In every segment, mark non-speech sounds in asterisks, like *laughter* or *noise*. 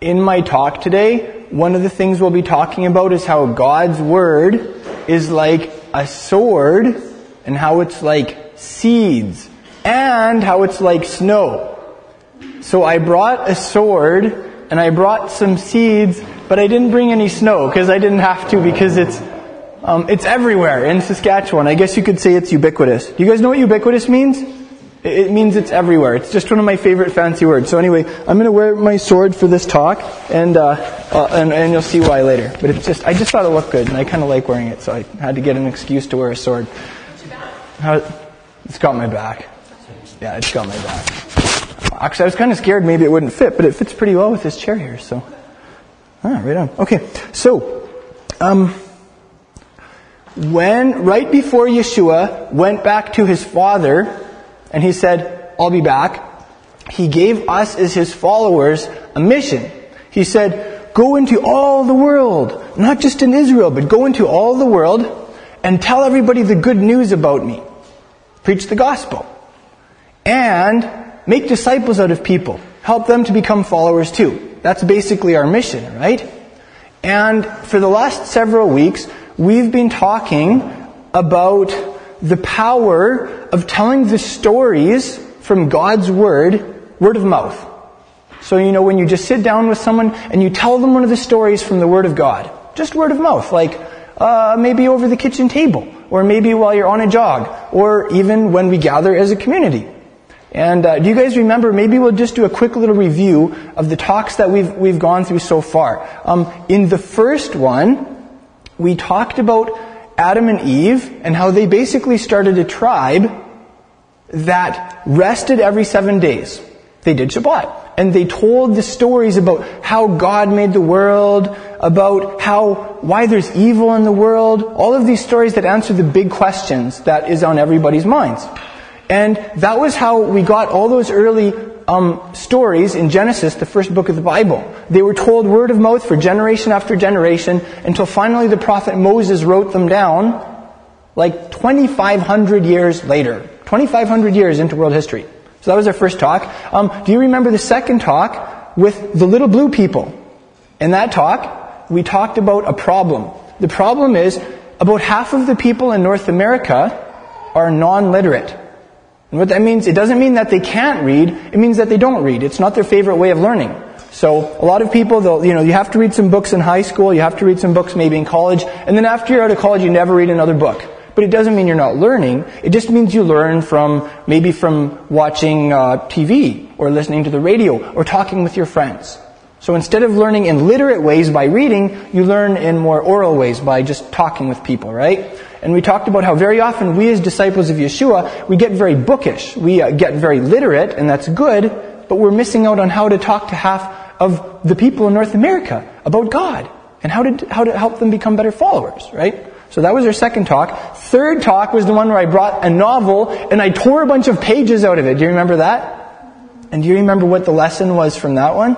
in my talk today, one of the things we'll be talking about is how God's Word is like a sword and how it's like seeds and how it's like snow. So I brought a sword and I brought some seeds, but I didn't bring any snow because I didn't have to because it's um, it's everywhere in Saskatchewan. I guess you could say it's ubiquitous. Do you guys know what ubiquitous means? It means it's everywhere. It's just one of my favorite fancy words. So anyway, I'm going to wear my sword for this talk, and, uh, uh, and and you'll see why later. But it's just I just thought it looked good, and I kind of like wearing it, so I had to get an excuse to wear a sword. How, it's got my back. Yeah, it's got my back. Actually, I was kind of scared maybe it wouldn't fit, but it fits pretty well with this chair here. So, ah, right on. Okay, so um, when right before Yeshua went back to his father and he said, I'll be back. He gave us as his followers a mission. He said, go into all the world, not just in Israel, but go into all the world and tell everybody the good news about me. Preach the gospel. And make disciples out of people. Help them to become followers too. That's basically our mission, right? And for the last several weeks, we've been talking about the power of telling the stories from God's Word, word of mouth. So, you know, when you just sit down with someone and you tell them one of the stories from the Word of God, just word of mouth, like uh, maybe over the kitchen table, or maybe while you're on a jog, or even when we gather as a community. And uh, do you guys remember? Maybe we'll just do a quick little review of the talks that we've we've gone through so far. Um, in the first one, we talked about Adam and Eve and how they basically started a tribe that rested every seven days. They did Shabbat. And they told the stories about how God made the world, about how, why there's evil in the world, all of these stories that answer the big questions that is on everybody's minds. And that was how we got all those early um, stories in Genesis, the first book of the Bible. They were told word of mouth for generation after generation until finally the prophet Moses wrote them down like 2,500 years later. 2,500 years into world history. So that was our first talk. Um, do you remember the second talk with the little blue people? In that talk, we talked about a problem. The problem is about half of the people in North America are non-literate. And what that means, it doesn't mean that they can't read, it means that they don't read. It's not their favorite way of learning. So a lot of people, they'll, you know, you have to read some books in high school, you have to read some books maybe in college, and then after you're out of college, you never read another book. But it doesn't mean you're not learning. It just means you learn from, maybe from watching uh, TV, or listening to the radio, or talking with your friends. So instead of learning in literate ways by reading, you learn in more oral ways by just talking with people, right? And we talked about how very often we as disciples of Yeshua, we get very bookish. We uh, get very literate, and that's good, but we're missing out on how to talk to half of the people in North America about God and how to, how to help them become better followers, right? So that was our second talk. Third talk was the one where I brought a novel and I tore a bunch of pages out of it. Do you remember that? And do you remember what the lesson was from that one?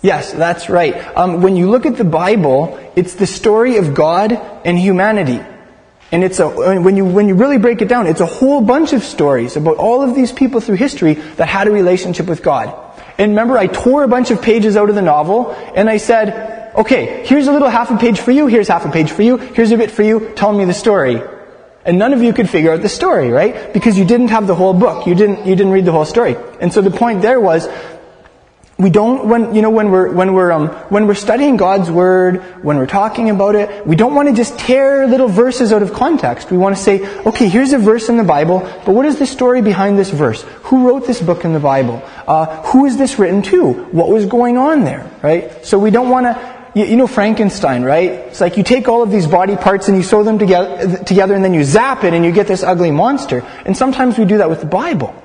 Yes, that's right. Um, when you look at the Bible, it's the story of God and humanity. And it's a, when you, when you really break it down, it's a whole bunch of stories about all of these people through history that had a relationship with God. And remember, I tore a bunch of pages out of the novel, and I said, okay, here's a little half a page for you, here's half a page for you, here's a bit for you, tell me the story. And none of you could figure out the story, right? Because you didn't have the whole book. You didn't, you didn't read the whole story. And so the point there was, we don't when you know when we're when we're um, when we're studying God's word, when we're talking about it, we don't want to just tear little verses out of context. We want to say, okay, here's a verse in the Bible, but what is the story behind this verse? Who wrote this book in the Bible? Uh, who is this written to? What was going on there? Right? So we don't want to. You, you know Frankenstein, right? It's like you take all of these body parts and you sew them together, together, and then you zap it, and you get this ugly monster. And sometimes we do that with the Bible.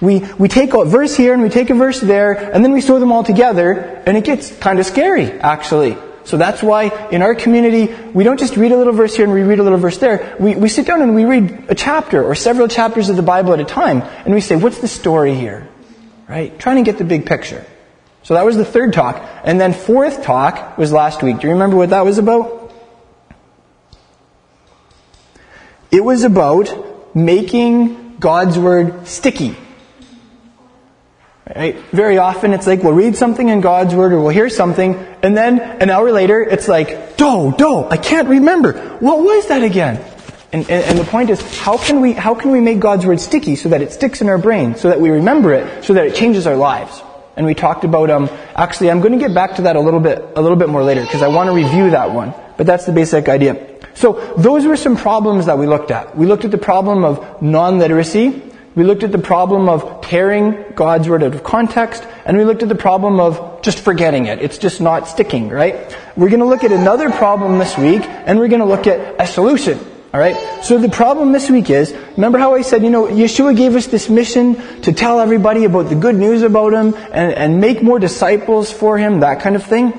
We, we take a verse here and we take a verse there, and then we sew them all together, and it gets kind of scary, actually. So that's why in our community, we don't just read a little verse here and we read a little verse there. We, we sit down and we read a chapter or several chapters of the Bible at a time, and we say, what's the story here? Right? Trying to get the big picture. So that was the third talk. And then fourth talk was last week. Do you remember what that was about? It was about making God's Word sticky. Right? Very often it's like we'll read something in God's Word or we'll hear something, and then an hour later it's like, do, do, I can't remember. What was that again? And, and, and, the point is, how can we, how can we make God's Word sticky so that it sticks in our brain, so that we remember it, so that it changes our lives? And we talked about, um, actually, I'm going to get back to that a little bit, a little bit more later, because I want to review that one. But that's the basic idea. So, those were some problems that we looked at. We looked at the problem of non-literacy, we looked at the problem of tearing God's word out of context, and we looked at the problem of just forgetting it. It's just not sticking, right? We're going to look at another problem this week, and we're going to look at a solution. All right? So the problem this week is, remember how I said, you know, Yeshua gave us this mission to tell everybody about the good news about him and, and make more disciples for him, that kind of thing?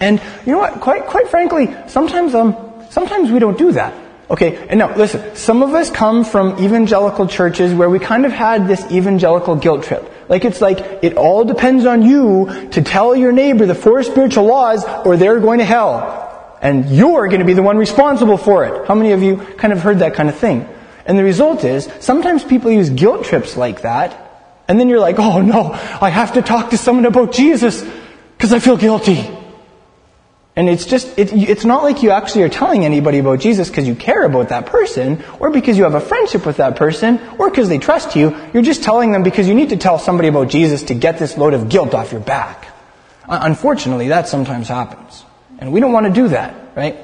And you know what? Quite, quite frankly, sometimes, um, sometimes we don't do that. Okay, and now listen, some of us come from evangelical churches where we kind of had this evangelical guilt trip. Like it's like, it all depends on you to tell your neighbor the four spiritual laws or they're going to hell. And you're going to be the one responsible for it. How many of you kind of heard that kind of thing? And the result is, sometimes people use guilt trips like that, and then you're like, oh no, I have to talk to someone about Jesus because I feel guilty. And it's just, it, it's not like you actually are telling anybody about Jesus because you care about that person, or because you have a friendship with that person, or because they trust you. You're just telling them because you need to tell somebody about Jesus to get this load of guilt off your back. Unfortunately, that sometimes happens. And we don't want to do that, right?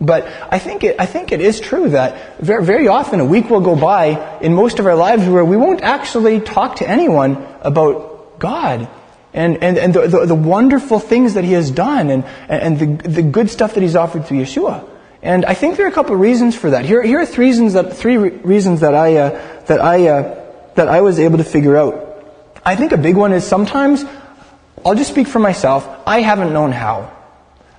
But I think it, I think it is true that very, very often a week will go by in most of our lives where we won't actually talk to anyone about God and, and, and the, the, the, wonderful things that he has done and, and the, the good stuff that he's offered through Yeshua. And I think there are a couple of reasons for that. Here, here are three reasons that, three reasons that I, uh, that, I, uh, that I was able to figure out. I think a big one is sometimes, I'll just speak for myself, I haven't known how.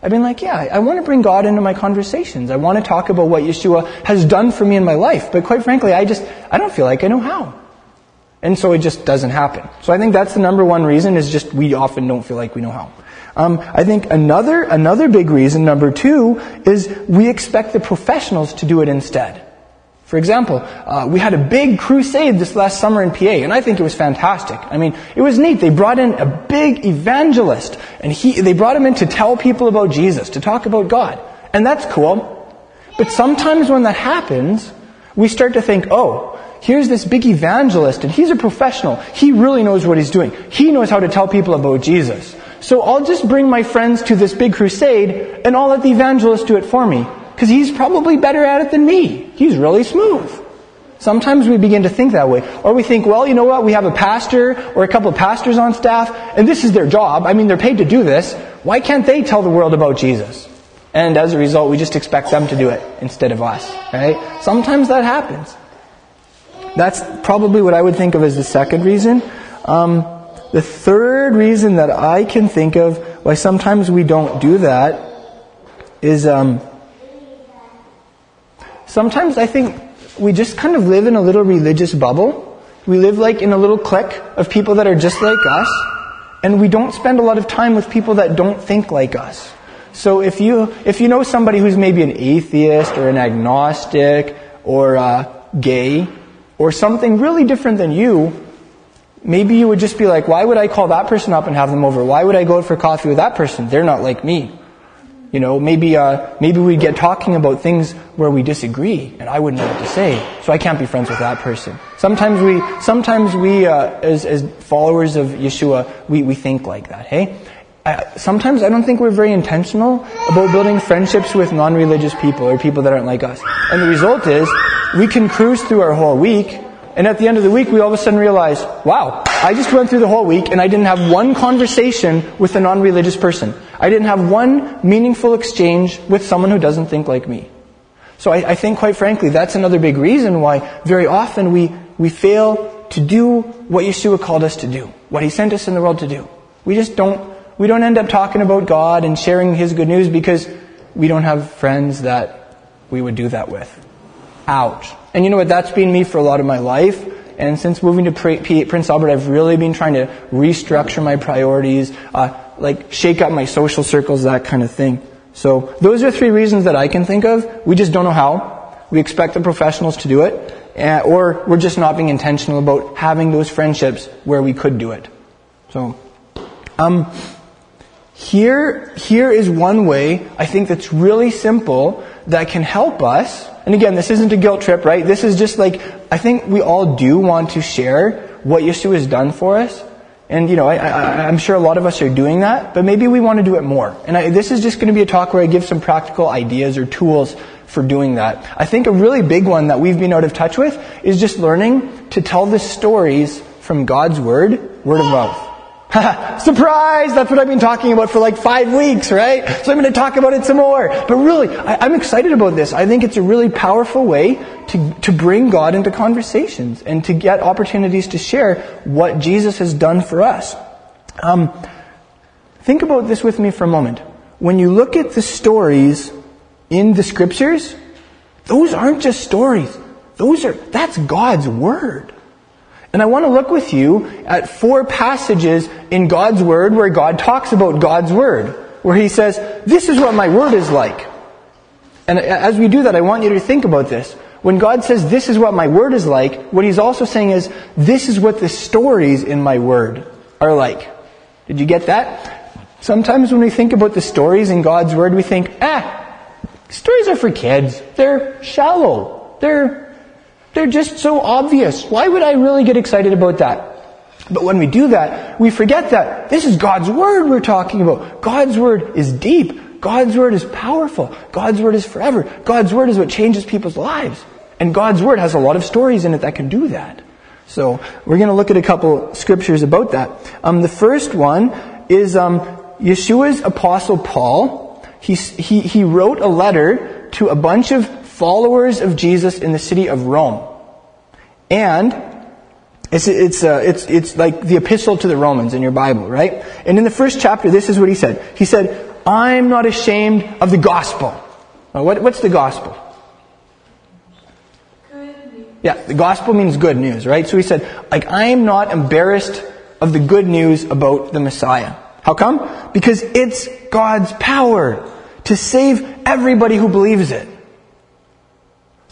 I've been like, yeah, I want to bring God into my conversations. I want to talk about what Yeshua has done for me in my life. But quite frankly, I just, I don't feel like I know how. And so it just doesn't happen. So I think that's the number one reason is just we often don't feel like we know how. Um, I think another another big reason, number two, is we expect the professionals to do it instead. For example, uh, we had a big crusade this last summer in PA, and I think it was fantastic. I mean, it was neat. They brought in a big evangelist, and he, they brought him in to tell people about Jesus, to talk about God. And that's cool. But sometimes when that happens, we start to think, oh, here's this big evangelist and he's a professional. He really knows what he's doing. He knows how to tell people about Jesus. So I'll just bring my friends to this big crusade and I'll let the evangelist do it for me. Because he's probably better at it than me. He's really smooth. Sometimes we begin to think that way. Or we think, well, you know what, we have a pastor or a couple of pastors on staff, and this is their job. I mean, they're paid to do this. Why can't they tell the world about Jesus? And as a result, we just expect them to do it instead of us, right? Sometimes that happens. That's probably what I would think of as the second reason. Um, the third reason that I can think of why sometimes we don't do that is um, sometimes I think we just kind of live in a little religious bubble. We live like in a little clique of people that are just like us, and we don't spend a lot of time with people that don't think like us. So if you if you know somebody who's maybe an atheist or an agnostic or uh, gay, or something really different than you, maybe you would just be like, why would I call that person up and have them over? Why would I go out for coffee with that person? They're not like me. You know, maybe, uh, maybe we get talking about things where we disagree, and I wouldn't know what to say, so I can't be friends with that person. Sometimes we, sometimes we, uh, as, as followers of Yeshua, we, we think like that, hey? I, sometimes I don't think we're very intentional about building friendships with non-religious people or people that aren't like us. And the result is, we can cruise through our whole week, and at the end of the week, we all of a sudden realize, wow, I just went through the whole week and I didn't have one conversation with a non-religious person. I didn't have one meaningful exchange with someone who doesn't think like me. So I, I think, quite frankly, that's another big reason why very often we, we fail to do what Yeshua called us to do, what He sent us in the world to do. We just don't, we don't end up talking about God and sharing His good news because we don't have friends that we would do that with. Ouch. And you know what? That's been me for a lot of my life. And since moving to Prince Albert, I've really been trying to restructure my priorities, uh, like shake up my social circles, that kind of thing. So those are three reasons that I can think of. We just don't know how. We expect the professionals to do it. uh, or we're just not being intentional about having those friendships where we could do it. So, um, here, here is one way I think that's really simple that can help us. And again, this isn't a guilt trip, right? This is just like, I think we all do want to share what Yeshua has done for us. And, you know, I, am sure a lot of us are doing that, but maybe we want to do it more. And I, this is just going to be a talk where I give some practical ideas or tools for doing that. I think a really big one that we've been out of touch with is just learning to tell the stories from God's Word, word of mouth. *laughs* Surprise! That's what I've been talking about for like five weeks, right? So I'm going to talk about it some more. But really, I, am excited about this. I think it's a really powerful way to, to bring God into conversations and to get opportunities to share what Jesus has done for us. Um, think about this with me for a moment. When you look at the stories in the scriptures, those aren't just stories. Those are, that's God's Word. And I want to look with you at four passages in God's Word where God talks about God's Word, where He says, This is what my Word is like. And as we do that, I want you to think about this. When God says, This is what my Word is like, what He's also saying is, This is what the stories in my Word are like. Did you get that? Sometimes when we think about the stories in God's Word, we think, ah, stories are for kids. They're shallow. They're they're just so obvious. Why would I really get excited about that? But when we do that, we forget that this is God's Word we're talking about. God's Word is deep. God's Word is powerful. God's Word is forever. God's Word is what changes people's lives. And God's Word has a lot of stories in it that can do that. So we're going to look at a couple scriptures about that. Um, the first one is um, Yeshua's apostle Paul. He, he, he wrote a letter to a bunch of followers of Jesus in the city of Rome. And it's, it's, uh, it's, it's like the epistle to the Romans in your Bible, right? And in the first chapter, this is what he said. He said, I'm not ashamed of the gospel. Now, what, what's the gospel? Yeah, the gospel means good news, right? So he said, like, I'm not embarrassed of the good news about the Messiah. How come? Because it's God's power to save everybody who believes it.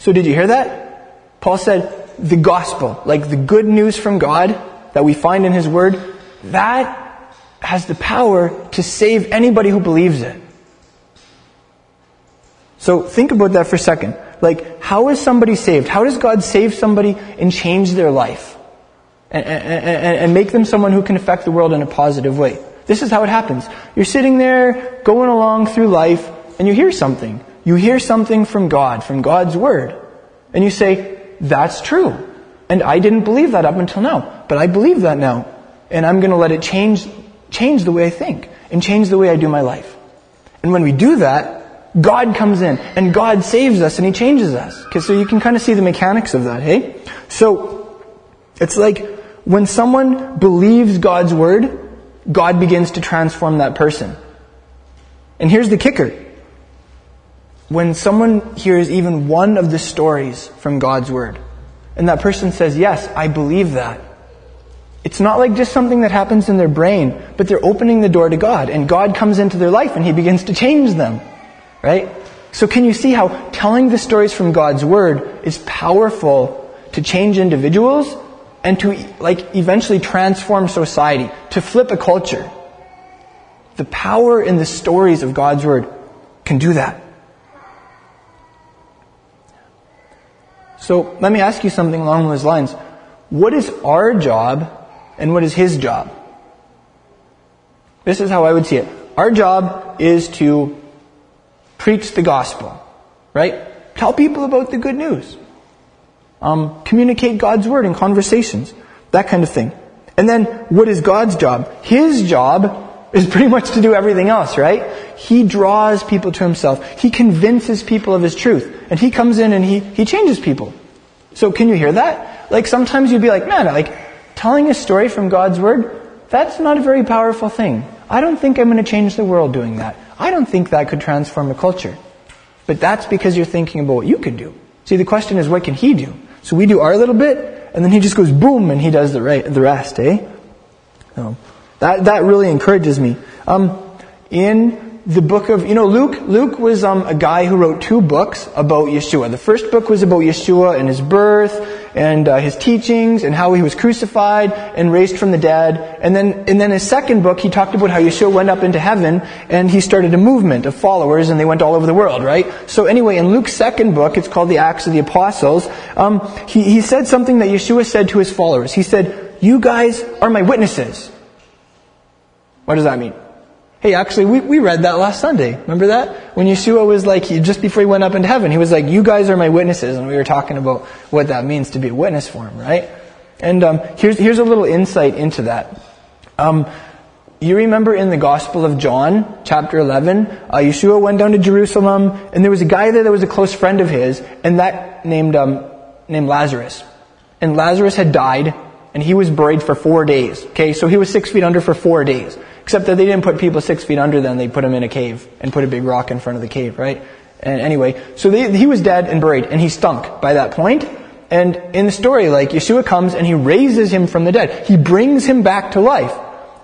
So did you hear that? Paul said, the gospel, like the good news from God that we find in His Word, that has the power to save anybody who believes it. So think about that for a second. Like, how is somebody saved? How does God save somebody and change their life? And, and, and, make them someone who can affect the world in a positive way? This is how it happens. You're sitting there, going along through life, and you hear something. You hear something from God, from God's Word. And you say, that's true. And I didn't believe that up until now. But I believe that now. And I'm going to let it change, change the way I think and change the way I do my life. And when we do that, God comes in and God saves us and He changes us. Okay, so you can kind of see the mechanics of that, hey? So, it's like when someone believes God's Word, God begins to transform that person. And here's the kicker when someone hears even one of the stories from God's Word, and that person says, Yes, I believe that. It's not like just something that happens in their brain, but they're opening the door to God, and God comes into their life and He begins to change them. Right? So can you see how telling the stories from God's Word is powerful to change individuals and to, like, eventually transform society, to flip a culture? The power in the stories of God's Word can do that. So let me ask you something along those lines. What is our job and what is his job? This is how I would see it. Our job is to preach the gospel, right? Tell people about the good news. Um, communicate God's word in conversations, that kind of thing. And then, what is God's job? His job is pretty much to do everything else, right? He draws people to himself. He convinces people of his truth. And he comes in and he, he changes people. So can you hear that? Like sometimes you'd be like, man, like telling a story from God's Word, that's not a very powerful thing. I don't think I'm going to change the world doing that. I don't think that could transform a culture. But that's because you're thinking about what you could do. See, the question is, what can he do? So we do our little bit, and then he just goes boom, and he does the, right, the rest, eh? So, that, that really encourages me. Um, in the book of, you know, Luke, Luke was um, a guy who wrote two books about Yeshua. The first book was about Yeshua and his birth and uh, his teachings and how he was crucified and raised from the dead. And then, and then his second book, he talked about how Yeshua went up into heaven and he started a movement of followers and they went all over the world, right? So anyway, in Luke's second book, it's called the Acts of the Apostles, um, he, he said something that Yeshua said to his followers. He said, you guys are my witnesses. What does that mean? Hey, actually, we, we read that last Sunday. Remember that? When Yeshua was like, he, just before he went up into heaven, he was like, you guys are my witnesses. And we were talking about what that means to be a witness for him, right? And um, here's, here's a little insight into that. Um, you remember in the Gospel of John, chapter 11, uh, Yeshua went down to Jerusalem, and there was a guy there that was a close friend of his, and that named, um, named Lazarus. And Lazarus had died, and he was buried for four days. Okay, so he was six feet under for four days. Except that they didn't put people six feet under them, they put them in a cave and put a big rock in front of the cave, right? And anyway, so they, he was dead and buried, and he stunk by that point. And in the story, like, Yeshua comes and he raises him from the dead. He brings him back to life.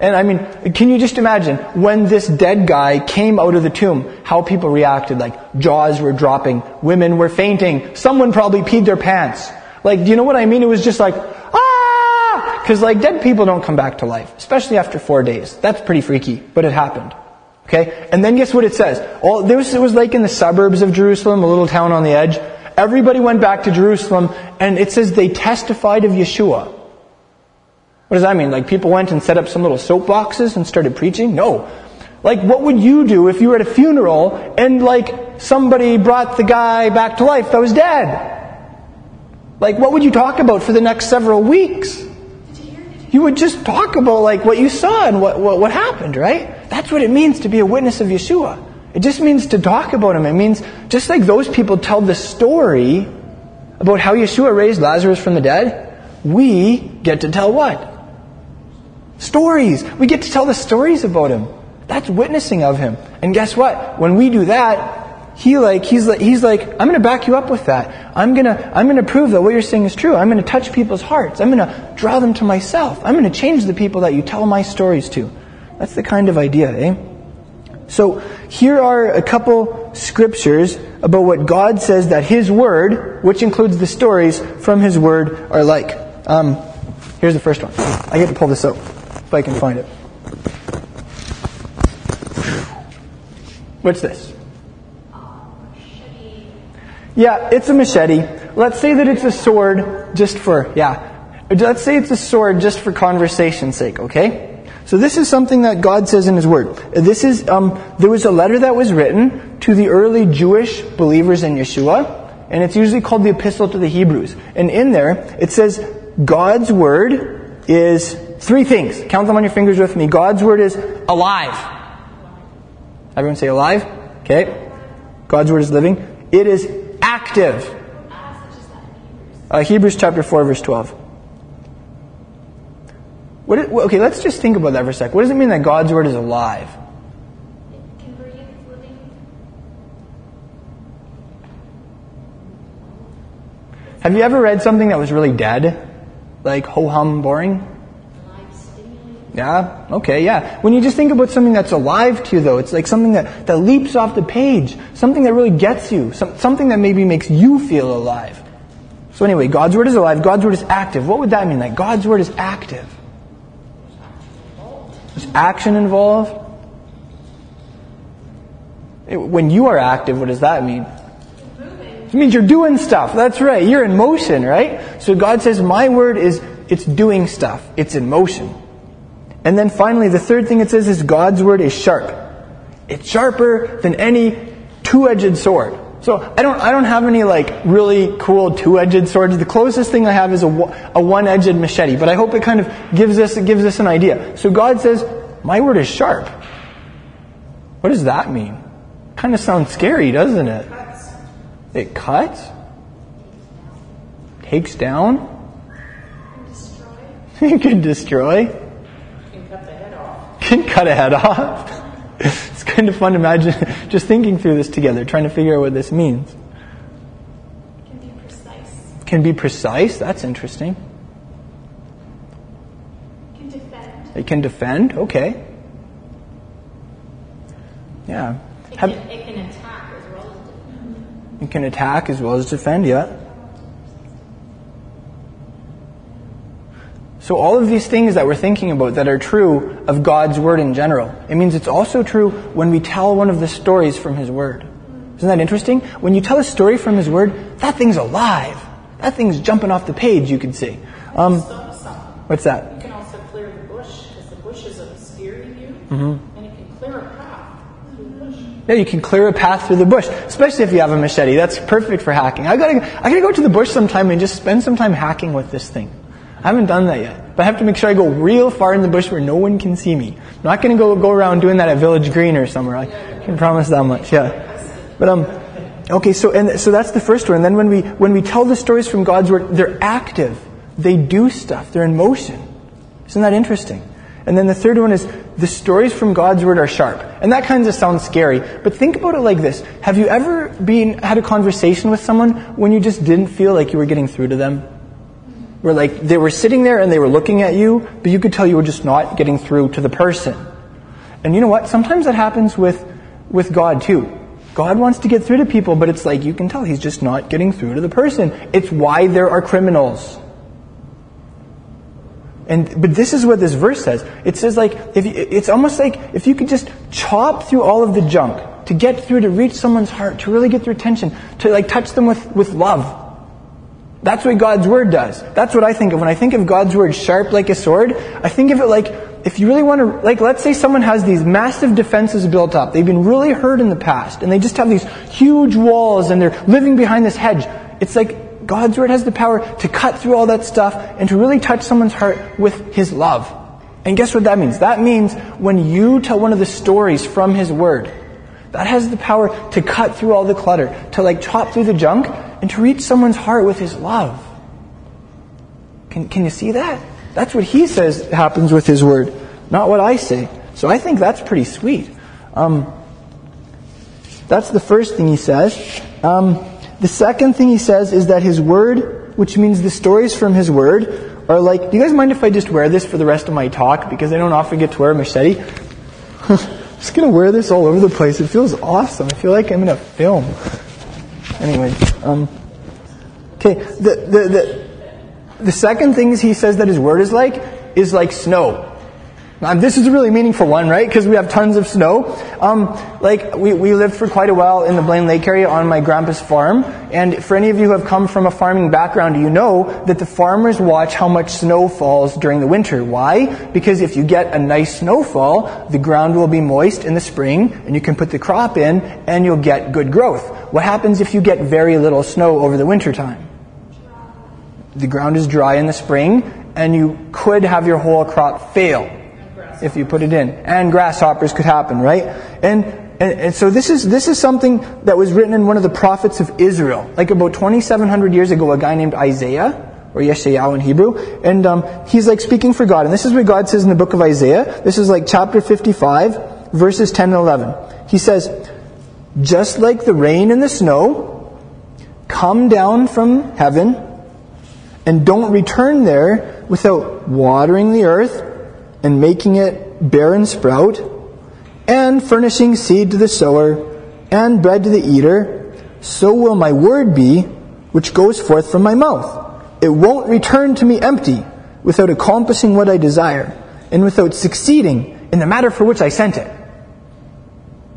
And I mean, can you just imagine when this dead guy came out of the tomb, how people reacted? Like, jaws were dropping, women were fainting, someone probably peed their pants. Like, do you know what I mean? It was just like, ah, because like dead people don't come back to life, especially after four days. That's pretty freaky, but it happened. Okay? And then guess what it says? All, there was, it was like in the suburbs of Jerusalem, a little town on the edge. Everybody went back to Jerusalem, and it says they testified of Yeshua. What does that mean? Like people went and set up some little soapboxes and started preaching? No. Like what would you do if you were at a funeral and like somebody brought the guy back to life that was dead? Like what would you talk about for the next several weeks? You would just talk about like what you saw and what, what, what happened, right? That's what it means to be a witness of Yeshua. It just means to talk about him. It means just like those people tell the story about how Yeshua raised Lazarus from the dead, we get to tell what? Stories. We get to tell the stories about him. That's witnessing of him. And guess what? When we do that, he like he's like he's like I'm going to back you up with that. I'm going to I'm going to prove that what you're saying is true. I'm going to touch people's hearts. I'm going to draw them to myself. I'm going to change the people that you tell my stories to. That's the kind of idea, eh? So here are a couple scriptures about what God says that His Word, which includes the stories from His Word, are like. Um, here's the first one. I get to pull this out if I can find it. What's this? Yeah, it's a machete. Let's say that it's a sword just for, yeah. Let's say it's a sword just for conversation's sake, okay? So this is something that God says in His Word. This is, um, there was a letter that was written to the early Jewish believers in Yeshua, and it's usually called the Epistle to the Hebrews. And in there, it says, God's Word is three things. Count them on your fingers with me. God's Word is alive. Everyone say alive? Okay. God's Word is living. It is active. Uh, Hebrews chapter 4, verse 12. What is, okay, let's just think about that for a sec. What does it mean that God's word is alive? Have you ever read something that was really dead? Like ho hum boring? Yeah, okay, yeah. When you just think about something that's alive to you, though, it's like something that, that leaps off the page, something that really gets you, some, something that maybe makes you feel alive. So, anyway, God's Word is alive, God's Word is active. What would that mean? Like, God's Word is active. There's action involved. When you are active, what does that mean? It means you're doing stuff. That's right. You're in motion, right? So God says, My Word is, it's doing stuff. It's in motion. And then finally, the third thing it says is God's word is sharp. It's sharper than any two-edged sword. So I don't, I don't have any like really cool two-edged swords. The closest thing I have is a, a one-edged machete. But I hope it kind of gives us, it gives us an idea. So God says, my word is sharp. What does that mean? Kind of sounds scary, doesn't it? It cuts? Takes down? *laughs* You can destroy can cut a head off. *laughs* it's kind of fun to imagine *laughs* just thinking through this together, trying to figure out what this means. Can be precise. Can be precise? That's interesting. Can defend. It can defend? Okay. Yeah. It Have- can, it can attack as well as defend. it can attack as well as defend, yeah. So all of these things that we're thinking about that are true of God's Word in general, it means it's also true when we tell one of the stories from His Word. Isn't that interesting? When you tell a story from His Word, that thing's alive. That thing's jumping off the page, you could see. Um, what's that? You can also clear the bush because the bush is obscuring you, Mm-hmm. and it can clear a path through the bush. Yeah, you can clear a path through the bush, especially if you have a machete. That's perfect for hacking. I gotta, I gotta go to the bush sometime and just spend some time hacking with this thing. I haven't done that yet, but I have to make sure I go real far in the bush where no one can see me. I'm not gonna go go around doing that at Village Green or somewhere. I can promise that much. Yeah, but um, okay. So and so that's the first one. And then when we when we tell the stories from God's word, they're active. They do stuff. They're in motion. Isn't that interesting? And then the third one is the stories from God's word are sharp. And that kind of sounds scary, but think about it like this. Have you ever been had a conversation with someone when you just didn't feel like you were getting through to them? Where like they were sitting there and they were looking at you, but you could tell you were just not getting through to the person. And you know what? Sometimes that happens with with God too. God wants to get through to people, but it's like you can tell he's just not getting through to the person. It's why there are criminals. And but this is what this verse says. It says like if you, it's almost like if you could just chop through all of the junk to get through to reach someone's heart, to really get their attention, to like touch them with with love. That's what God's word does. That's what I think of when I think of God's word sharp like a sword. I think of it like if you really want to like let's say someone has these massive defenses built up. They've been really hurt in the past and they just have these huge walls and they're living behind this hedge. It's like God's word has the power to cut through all that stuff and to really touch someone's heart with his love. And guess what that means? That means when you tell one of the stories from his word, that has the power to cut through all the clutter, to like chop through the junk, and to reach someone's heart with his love. Can, can you see that? That's what he says happens with his word, not what I say. So I think that's pretty sweet. Um, that's the first thing he says. Um, the second thing he says is that his word, which means the stories from his word, are like, do you guys mind if I just wear this for the rest of my talk? Because I don't often get to wear a machete. *laughs* just gonna wear this all over the place. It feels awesome. I feel like I'm in a film. Anyway, um, okay, the, the, the, the second things he says that his word is like is like snow. Now, this is a really meaningful one, right? Because we have tons of snow. Um, like, we, we lived for quite a while in the Blaine Lake area on my grandpa's farm. And for any of you who have come from a farming background, you know that the farmers watch how much snow falls during the winter. Why? Because if you get a nice snowfall, the ground will be moist in the spring, and you can put the crop in, and you'll get good growth. What happens if you get very little snow over the winter time? The ground is dry in the spring, and you could have your whole crop fail if you put it in. And grasshoppers could happen, right? And, and, and, so this is, this is something that was written in one of the prophets of Israel. Like about 2,700 years ago, a guy named Isaiah, or Yeshayahu in Hebrew, and um, he's like speaking for God. And this is what God says in the book of Isaiah. This is like chapter 55, verses 10 and 11. He says, Just like the rain and the snow come down from heaven and don't return there without watering the earth and making it bear and sprout, and furnishing seed to the sower, and bread to the eater, so will my word be, which goes forth from my mouth. It won't return to me empty, without accomplishing what I desire, and without succeeding in the matter for which I sent it.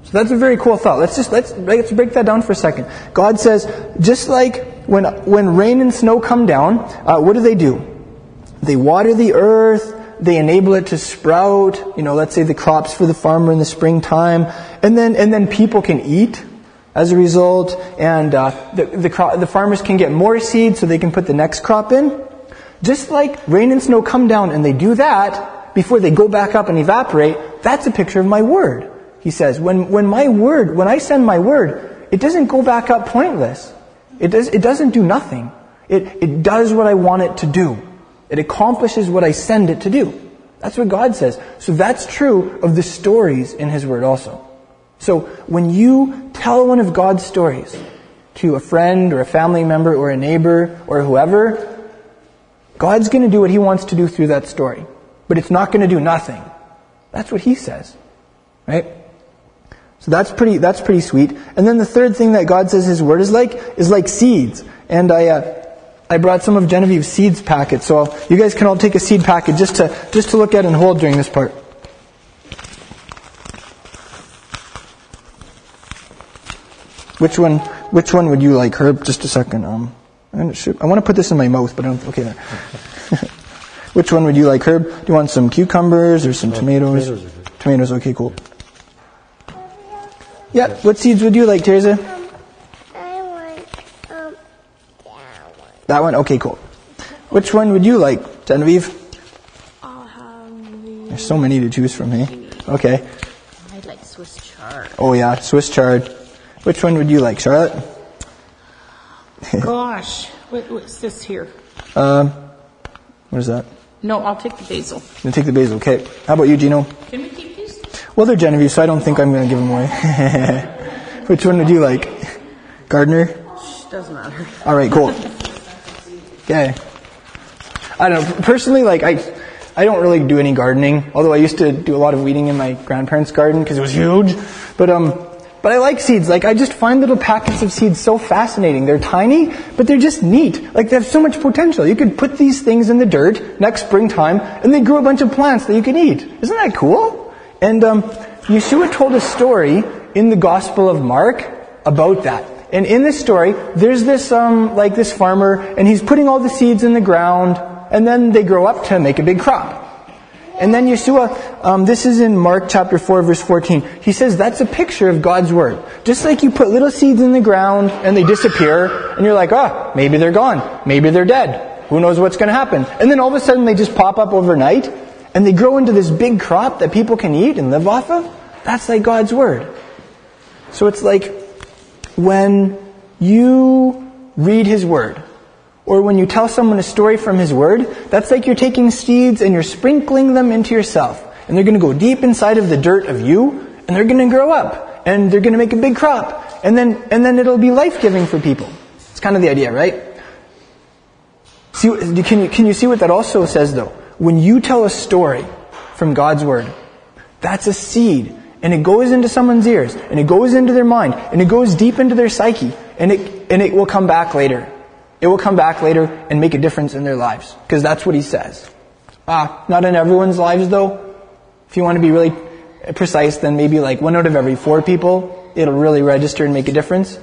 So that's a very cool thought. Let's just let's let's break that down for a second. God says, just like when when rain and snow come down, uh, what do they do? They water the earth they enable it to sprout, you know, let's say the crops for the farmer in the springtime, and then, and then people can eat as a result, and uh, the, the, cro- the farmers can get more seed so they can put the next crop in. Just like rain and snow come down and they do that before they go back up and evaporate, that's a picture of my word. He says, when, when my word, when I send my word, it doesn't go back up pointless. It, does, it doesn't do nothing. It, it does what I want it to do. It accomplishes what I send it to do. That's what God says. So that's true of the stories in His Word also. So when you tell one of God's stories to a friend or a family member or a neighbor or whoever, God's going to do what He wants to do through that story. But it's not going to do nothing. That's what He says. Right? So that's pretty, that's pretty sweet. And then the third thing that God says His Word is like, is like seeds. And I, uh, I brought some of Genevieve's seeds packets, so I'll, you guys can all take a seed packet just to, just to look at and hold during this part. Which one, which one would you like, Herb? Just a second. Um, I'm gonna I want to put this in my mouth, but I don't, okay there. *laughs* which one would you like, Herb? Do you want some cucumbers or some tomatoes? tomatoes are good. Tomatoes, okay, cool. Yeah, what seeds would you like, Teresa? I want um that one. That one? Okay, cool. Which one would you like, Genevieve? I'll have the. There's so many to choose from, hey? Okay. I like Swiss chard. Oh yeah, Swiss chard. Which one would you like, Charlotte? *laughs* Gosh, what, what's this here? Um, what is that? No, I'll take the basil. I'm take the basil. Okay. How about you, Gino? Can we keep these? Well, they're Genevieve, so I don't think I'm gonna give them away. *laughs* Which one would you like? Gardener? Doesn't matter. All right, cool. *laughs* Okay. I don't know. Personally, like I, I don't really do any gardening. Although I used to do a lot of weeding in my grandparents' garden because it was huge. But um, but I like seeds. Like I just find little packets of seeds so fascinating. They're tiny, but they're just neat. Like they have so much potential. You could put these things in the dirt next springtime, and they grow a bunch of plants that you can eat. Isn't that cool? And um, Yeshua told a story in the Gospel of Mark about that. And in this story, there's this, um, like this farmer, and he's putting all the seeds in the ground, and then they grow up to make a big crop. And then Yeshua, um, this is in Mark chapter 4 verse 14, he says that's a picture of God's Word. Just like you put little seeds in the ground and they disappear, and you're like, oh, maybe they're gone. Maybe they're dead. Who knows what's going to happen? And then all of a sudden they just pop up overnight, and they grow into this big crop that people can eat and live off of. That's like God's Word. So it's like when you read His Word, or when you tell someone a story from His Word, that's like you're taking seeds and you're sprinkling them into yourself. And they're going to go deep inside of the dirt of you, and they're going to grow up, and they're going to make a big crop. And then, and then it'll be life-giving for people. It's kind of the idea, right? See, can you, can you see what that also says though? When you tell a story from God's Word, that's a seed. And it goes into someone's ears, and it goes into their mind, and it goes deep into their psyche, and it, and it will come back later. It will come back later and make a difference in their lives. Because that's what he says. Ah, not in everyone's lives though. If you want to be really precise, then maybe like one out of every four people, it'll really register and make a difference.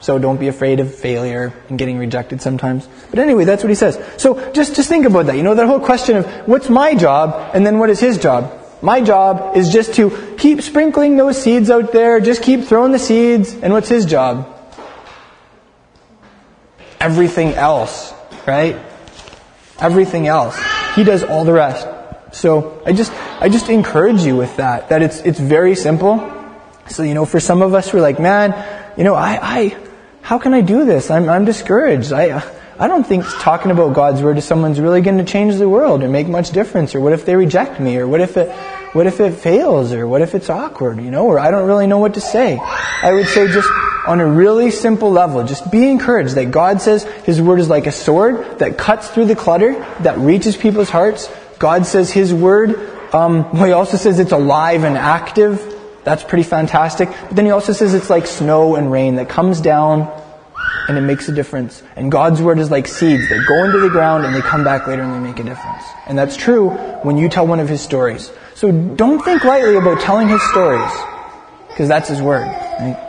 So don't be afraid of failure and getting rejected sometimes. But anyway, that's what he says. So just, just think about that. You know, that whole question of what's my job and then what is his job? My job is just to keep sprinkling those seeds out there, just keep throwing the seeds, and what's his job? Everything else, right? Everything else. He does all the rest. So I just, I just encourage you with that, that it's, it's very simple. So, you know, for some of us, we're like, man, you know, I, I, how can I do this? I'm, I'm discouraged. I, I don't think talking about God's word to someone's really going to change the world or make much difference. Or what if they reject me? Or what if it, what if it fails? Or what if it's awkward? You know, or I don't really know what to say. I would say just on a really simple level, just be encouraged that God says His word is like a sword that cuts through the clutter, that reaches people's hearts. God says His word, um, well, He also says it's alive and active. That's pretty fantastic. But then He also says it's like snow and rain that comes down and it makes a difference. And God's word is like seeds that go into the ground and they come back later and they make a difference. And that's true when you tell one of His stories. So don't think lightly about telling His stories because that's His word. Right?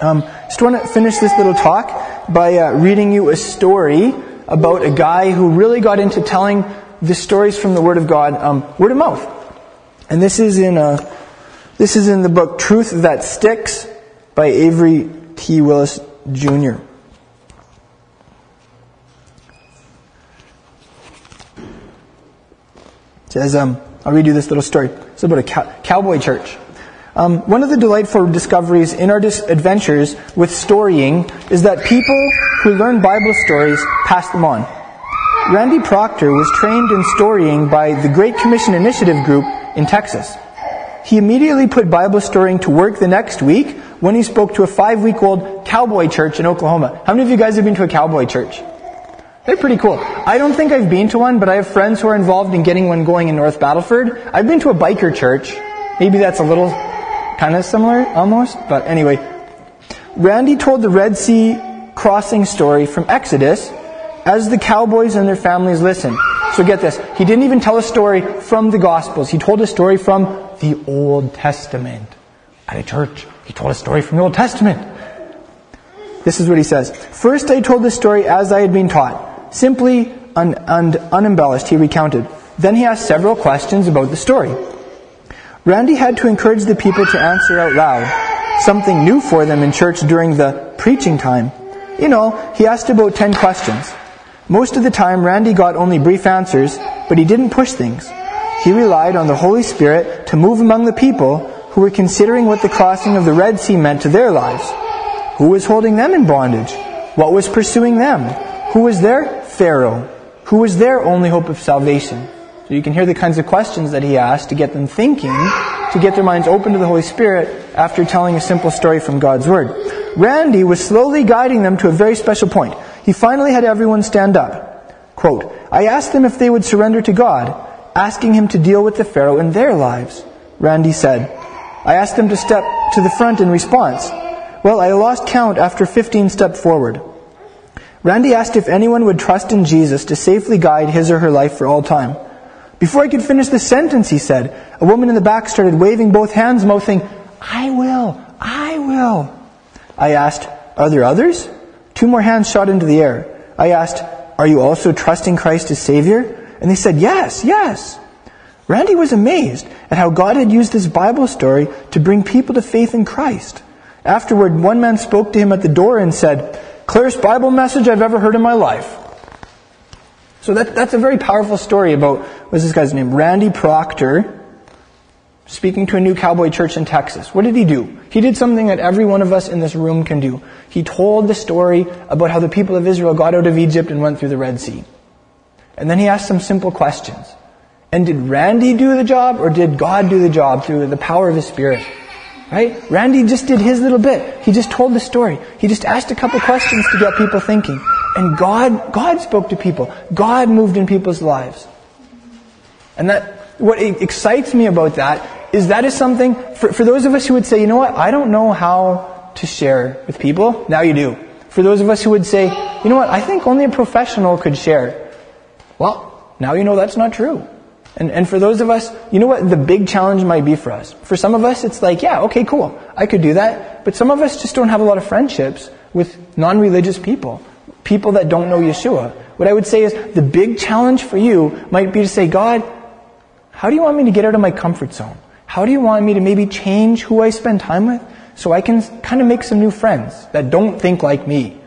Um, just want to finish this little talk by uh, reading you a story about a guy who really got into telling the stories from the Word of God, um, word of mouth. And this is in uh, this is in the book Truth That Sticks by Avery T. Willis Jr. says, um, I'll read you this little story. It's about a cow- cowboy church. Um, one of the delightful discoveries in our dis- adventures with storying is that people who learn Bible stories pass them on. Randy Proctor was trained in storying by the Great Commission Initiative Group in Texas. He immediately put Bible storying to work the next week when he spoke to a five week old cowboy church in Oklahoma. How many of you guys have been to a cowboy church? They're pretty cool. I don't think I've been to one, but I have friends who are involved in getting one going in North Battleford. I've been to a biker church. Maybe that's a little kind of similar almost, but anyway. Randy told the Red Sea crossing story from Exodus as the cowboys and their families listened. So get this. He didn't even tell a story from the Gospels. He told a story from the Old Testament. At a church, he told a story from the Old Testament. This is what he says. First I told the story as I had been taught. Simply and un- unembellished, he recounted. Then he asked several questions about the story. Randy had to encourage the people to answer out loud, something new for them in church during the preaching time. You know, he asked about 10 questions. Most of the time, Randy got only brief answers, but he didn't push things. He relied on the Holy Spirit to move among the people who were considering what the crossing of the Red Sea meant to their lives. Who was holding them in bondage? What was pursuing them? Who was their Pharaoh? Who was their only hope of salvation? So you can hear the kinds of questions that he asked to get them thinking, to get their minds open to the Holy Spirit after telling a simple story from God's Word. Randy was slowly guiding them to a very special point. He finally had everyone stand up. Quote, I asked them if they would surrender to God, asking him to deal with the Pharaoh in their lives. Randy said, I asked them to step to the front in response. Well, I lost count after 15 stepped forward. Randy asked if anyone would trust in Jesus to safely guide his or her life for all time. Before I could finish the sentence, he said, a woman in the back started waving both hands, mouthing, I will, I will. I asked, Are there others? Two more hands shot into the air. I asked, Are you also trusting Christ as Savior? And they said, Yes, yes. Randy was amazed at how God had used this Bible story to bring people to faith in Christ. Afterward, one man spoke to him at the door and said, Clearest Bible message I've ever heard in my life. So that, that's a very powerful story about, what's this guy's name? Randy Proctor, speaking to a new cowboy church in Texas. What did he do? He did something that every one of us in this room can do. He told the story about how the people of Israel got out of Egypt and went through the Red Sea. And then he asked some simple questions. And did Randy do the job or did God do the job through the power of his Spirit? Right? Randy just did his little bit. He just told the story. He just asked a couple questions to get people thinking. And God, God spoke to people. God moved in people's lives. And that, what excites me about that is that is something, for, for those of us who would say, you know what, I don't know how to share with people, now you do. For those of us who would say, you know what, I think only a professional could share. Well, now you know that's not true. And, and for those of us, you know what the big challenge might be for us? For some of us, it's like, yeah, okay, cool. I could do that. But some of us just don't have a lot of friendships with non-religious people. People that don't know Yeshua. What I would say is the big challenge for you might be to say, God, how do you want me to get out of my comfort zone? How do you want me to maybe change who I spend time with so I can kind of make some new friends that don't think like me?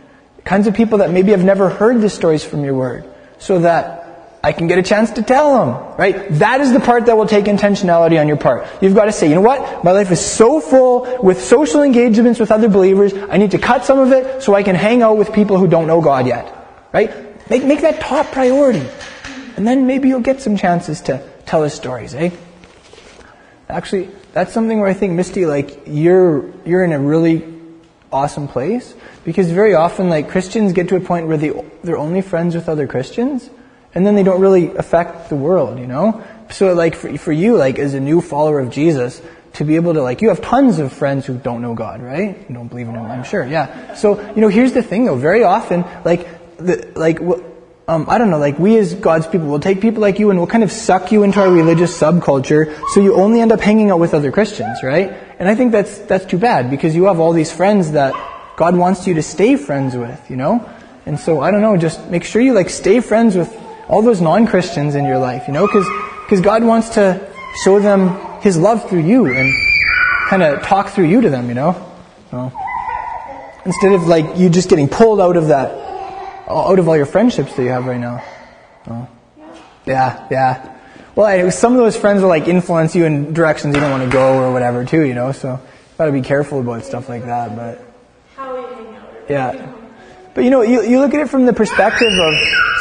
Kinds of people that maybe have never heard the stories from your word so that I can get a chance to tell them, right? That is the part that will take intentionality on your part. You've got to say, you know what? My life is so full with social engagements with other believers. I need to cut some of it so I can hang out with people who don't know God yet, right? Make, make that top priority. And then maybe you'll get some chances to tell his stories, eh? Actually, that's something where I think, Misty, like, you're, you're in a really awesome place. Because very often, like, Christians get to a point where they, they're only friends with other Christians and then they don't really affect the world, you know? So like for, for you, like as a new follower of Jesus, to be able to like, you have tons of friends who don't know God, right? Don't believe in Him, I'm sure, yeah. So, you know, here's the thing though, very often, like, the, like, um, I don't know, like we as God's people will take people like you and we'll kind of suck you into our religious subculture so you only end up hanging out with other Christians, right? And I think that's, that's too bad because you have all these friends that God wants you to stay friends with, you know? And so, I don't know, just make sure you like stay friends with all those non-Christians in your life, you know, because because God wants to show them His love through you and kind of talk through you to them, you know. So, instead of like you just getting pulled out of that, out of all your friendships that you have right now. So, yeah, yeah. Well, I, some of those friends will like influence you in directions you don't want to go or whatever too, you know. So, got to be careful about stuff like that. But How we hang out. yeah. But you know, you, you look at it from the perspective of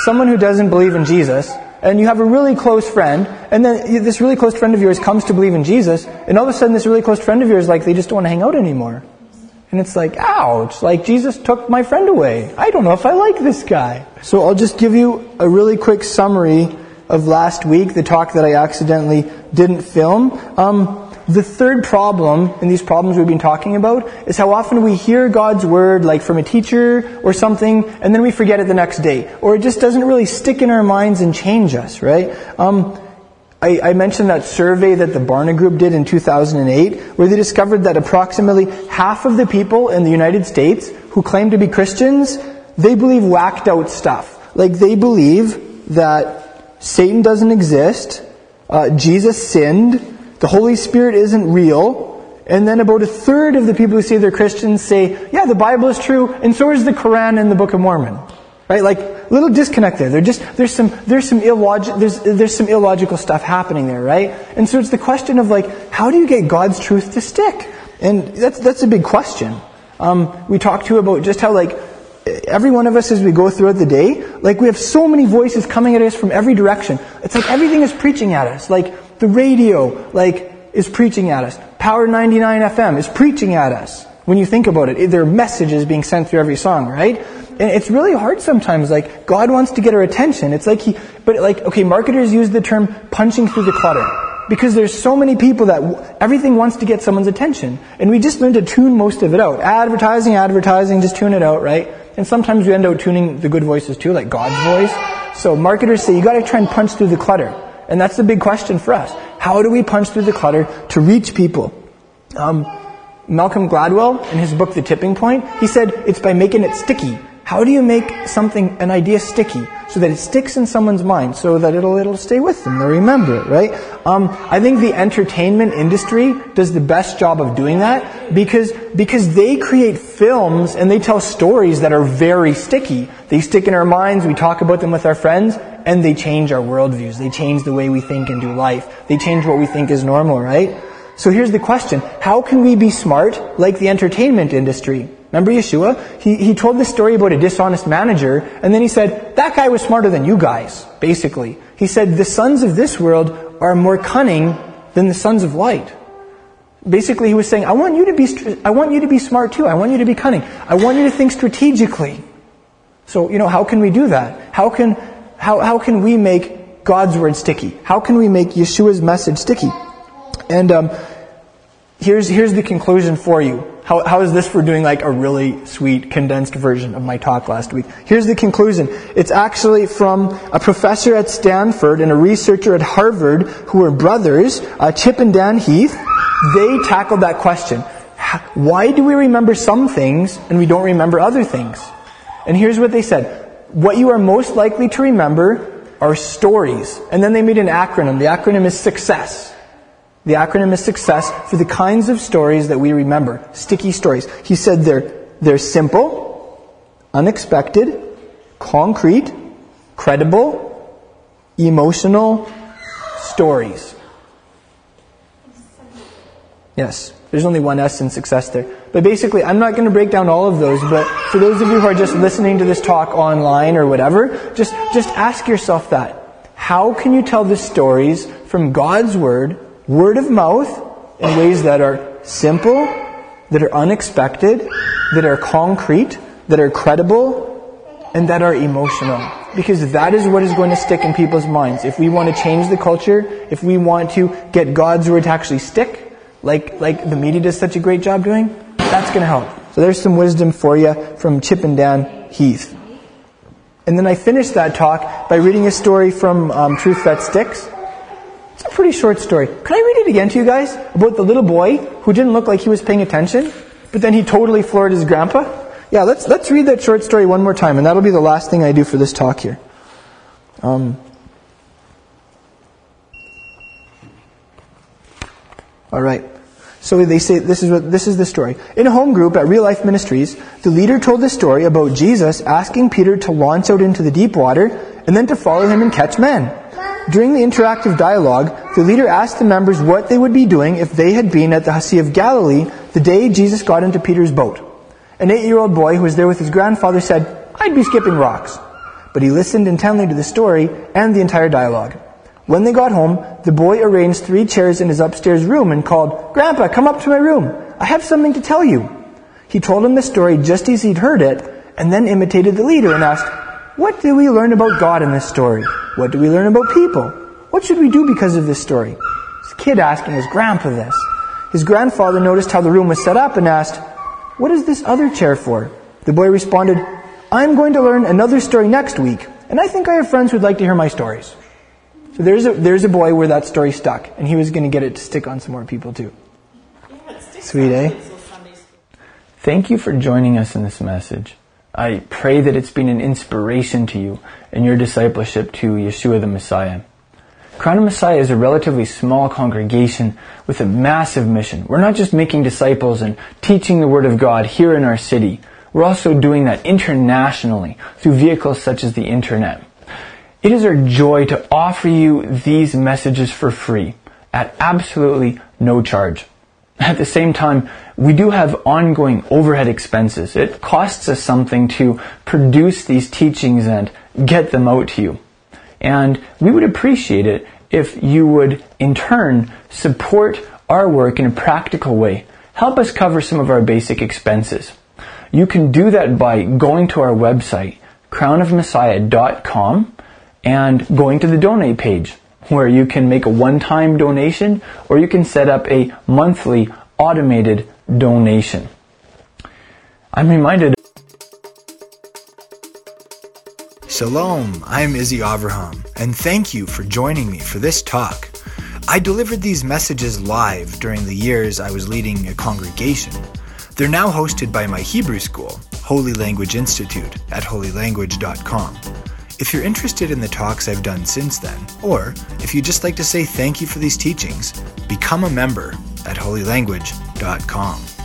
someone who doesn't believe in Jesus, and you have a really close friend, and then this really close friend of yours comes to believe in Jesus, and all of a sudden this really close friend of yours, like, they just don't want to hang out anymore. And it's like, ouch, like Jesus took my friend away. I don't know if I like this guy. So I'll just give you a really quick summary of last week, the talk that I accidentally didn't film. Um, the third problem in these problems we've been talking about is how often we hear God's word, like from a teacher or something, and then we forget it the next day. Or it just doesn't really stick in our minds and change us, right? Um, I, I, mentioned that survey that the Barna Group did in 2008, where they discovered that approximately half of the people in the United States who claim to be Christians, they believe whacked out stuff. Like they believe that Satan doesn't exist, uh, Jesus sinned, the Holy Spirit isn't real, and then about a third of the people who say they're Christians say, yeah, the Bible is true, and so is the Quran and the Book of Mormon. Right? Like, little disconnect there. Just, there's some, there's some illog- there's, there's some illogical stuff happening there, right? And so it's the question of like, how do you get God's truth to stick? And that's, that's a big question. Um, we talked to about just how like, every one of us as we go throughout the day, like we have so many voices coming at us from every direction. It's like everything is preaching at us. Like the radio, like, is preaching at us. Power 99 FM is preaching at us. When you think about it, there are messages being sent through every song, right? And it's really hard sometimes. Like, God wants to get our attention. It's like he, but like, okay, marketers use the term punching through the clutter. Because there's so many people that everything wants to get someone's attention. And we just learn to tune most of it out. Advertising, advertising, just tune it out, right? And sometimes we end up tuning the good voices too, like God's voice. So marketers say you gotta try and punch through the clutter. And that's the big question for us. How do we punch through the clutter to reach people? Um, Malcolm Gladwell, in his book The Tipping Point, he said it's by making it sticky. How do you make something, an idea sticky, so that it sticks in someone's mind, so that it'll it'll stay with them, they'll remember it, right? Um, I think the entertainment industry does the best job of doing that because because they create films and they tell stories that are very sticky. They stick in our minds. We talk about them with our friends, and they change our worldviews. They change the way we think and do life. They change what we think is normal, right? So here's the question. How can we be smart like the entertainment industry? Remember Yeshua? He, he told this story about a dishonest manager, and then he said, that guy was smarter than you guys, basically. He said, the sons of this world are more cunning than the sons of light. Basically, he was saying, I want you to be, I want you to be smart too. I want you to be cunning. I want you to think strategically. So, you know, how can we do that? How can, how, how can we make God's word sticky? How can we make Yeshua's message sticky? And, um, here's, here's the conclusion for you. How, how is this for doing like a really sweet condensed version of my talk last week? Here's the conclusion. It's actually from a professor at Stanford and a researcher at Harvard who were brothers, uh, Chip and Dan Heath. They tackled that question. Why do we remember some things and we don't remember other things? And here's what they said. What you are most likely to remember are stories. And then they made an acronym. The acronym is SUCCESS. The acronym is success for the kinds of stories that we remember. Sticky stories. He said they're, they're simple, unexpected, concrete, credible, emotional stories. Yes, there's only one S in success there. But basically, I'm not going to break down all of those, but for those of you who are just listening to this talk online or whatever, just, just ask yourself that. How can you tell the stories from God's Word word of mouth in ways that are simple, that are unexpected, that are concrete, that are credible, and that are emotional. Because that is what is going to stick in people's minds. If we want to change the culture, if we want to get God's word to actually stick, like, like the media does such a great job doing, that's going to help. So there's some wisdom for you from Chip and Dan Heath. And then I finished that talk by reading a story from um, Truth That Sticks. It's a pretty short story. Can I read it again to you guys? About the little boy who didn't look like he was paying attention, but then he totally floored his grandpa? Yeah, let's, let's read that short story one more time, and that'll be the last thing I do for this talk here. Um, all right. So they say this is what this is the story. In a home group at Real Life Ministries, the leader told the story about Jesus asking Peter to launch out into the deep water and then to follow him and catch men. During the interactive dialogue, the leader asked the members what they would be doing if they had been at the Sea of Galilee the day Jesus got into Peter's boat. An eight year old boy who was there with his grandfather said, I'd be skipping rocks. But he listened intently to the story and the entire dialogue. When they got home, the boy arranged three chairs in his upstairs room and called, Grandpa, come up to my room. I have something to tell you. He told him the story just as he'd heard it, and then imitated the leader and asked, What do we learn about God in this story? What do we learn about people? What should we do because of this story? This kid asking his grandpa this. His grandfather noticed how the room was set up and asked, What is this other chair for? The boy responded, I'm going to learn another story next week, and I think I have friends who'd like to hear my stories. So there's a, there's a boy where that story stuck, and he was going to get it to stick on some more people too. Yeah, Sweet, eh? Thank you for joining us in this message. I pray that it's been an inspiration to you in your discipleship to Yeshua the Messiah. Crown of Messiah is a relatively small congregation with a massive mission. We're not just making disciples and teaching the Word of God here in our city. We're also doing that internationally through vehicles such as the internet. It is our joy to offer you these messages for free at absolutely no charge. At the same time, we do have ongoing overhead expenses. It costs us something to produce these teachings and get them out to you. And we would appreciate it if you would, in turn, support our work in a practical way. Help us cover some of our basic expenses. You can do that by going to our website, crownofmessiah.com, and going to the donate page, where you can make a one-time donation or you can set up a monthly automated donation. I'm reminded Shalom, I'm Izzy Avraham, and thank you for joining me for this talk. I delivered these messages live during the years I was leading a congregation. They're now hosted by my Hebrew school, Holy Language Institute, at holylanguage.com. If you're interested in the talks I've done since then, or if you'd just like to say thank you for these teachings, become a member at holylanguage.com.